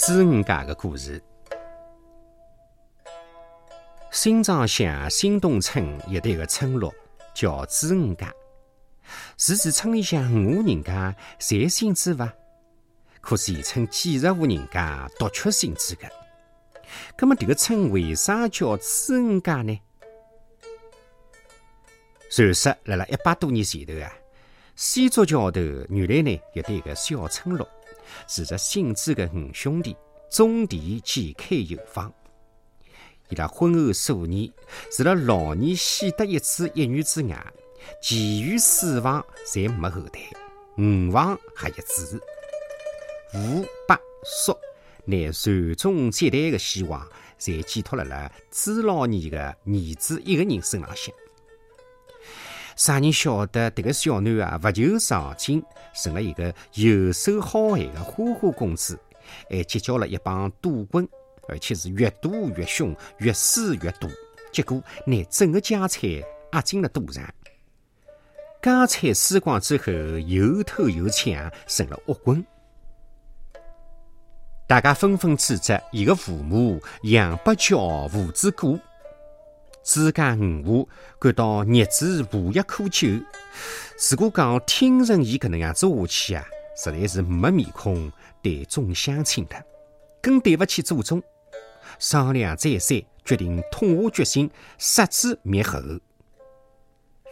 朱五家的故事。新庄乡新东村一带个村落叫朱五家，是指村里向五户人家侪姓朱伐？可是一村几十户人家独缺姓朱个。那么这个村为啥叫朱五家呢？传说辣辣一百多年前头啊，西竹桥头原来呢有一个小村落，住着姓朱的五兄弟，种地兼开油坊。伊拉婚后数年，除了老年喜得一子一女之外，其余四房侪没后代，五房还一子。吴、伯、叔乃传宗接代的希望，侪寄托辣辣朱老二的儿子一个人身浪向。啥人晓得迭个小囡啊，不求上进，成了一个游手好闲的花花公子，还结交了一帮赌棍。而且是越赌越凶，越输越多，结果拿整个家产压进了赌场。家产输光之后，又偷又抢，成了恶棍。大家纷纷指责伊个父母养不教，父之过。自家五户感到日子无药可救。如果讲听任伊搿能样子下去啊，实在是没面孔对众乡亲的，更对勿起祖宗。商量再三，决定痛下决心杀之灭口。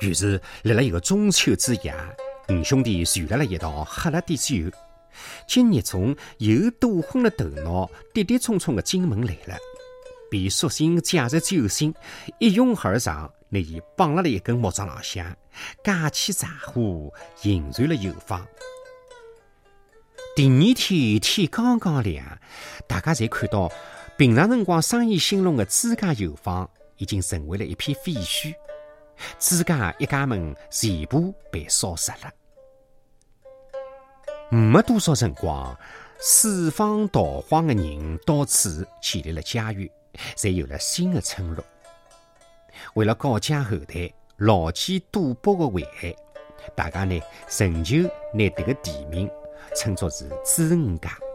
于是，辣辣一个中秋之夜，五兄弟聚辣了一道，喝了点酒。今日中又赌昏了头脑，跌跌冲冲的进门来了，便索性借着酒兴，一拥而上，拿伊绑了了一根木桩浪向，架起柴火，引入了油坊。第二天天刚刚亮，大家才看到。平常辰光生意兴隆的朱家油坊已经成为了一片废墟，朱家一家门全部被烧杀了。没多少辰光，四方逃荒的人到此建立了家园，才有了新的村落。为了告诫后代牢记赌博的危害，大家呢仍旧拿这个地名称作是朱五家。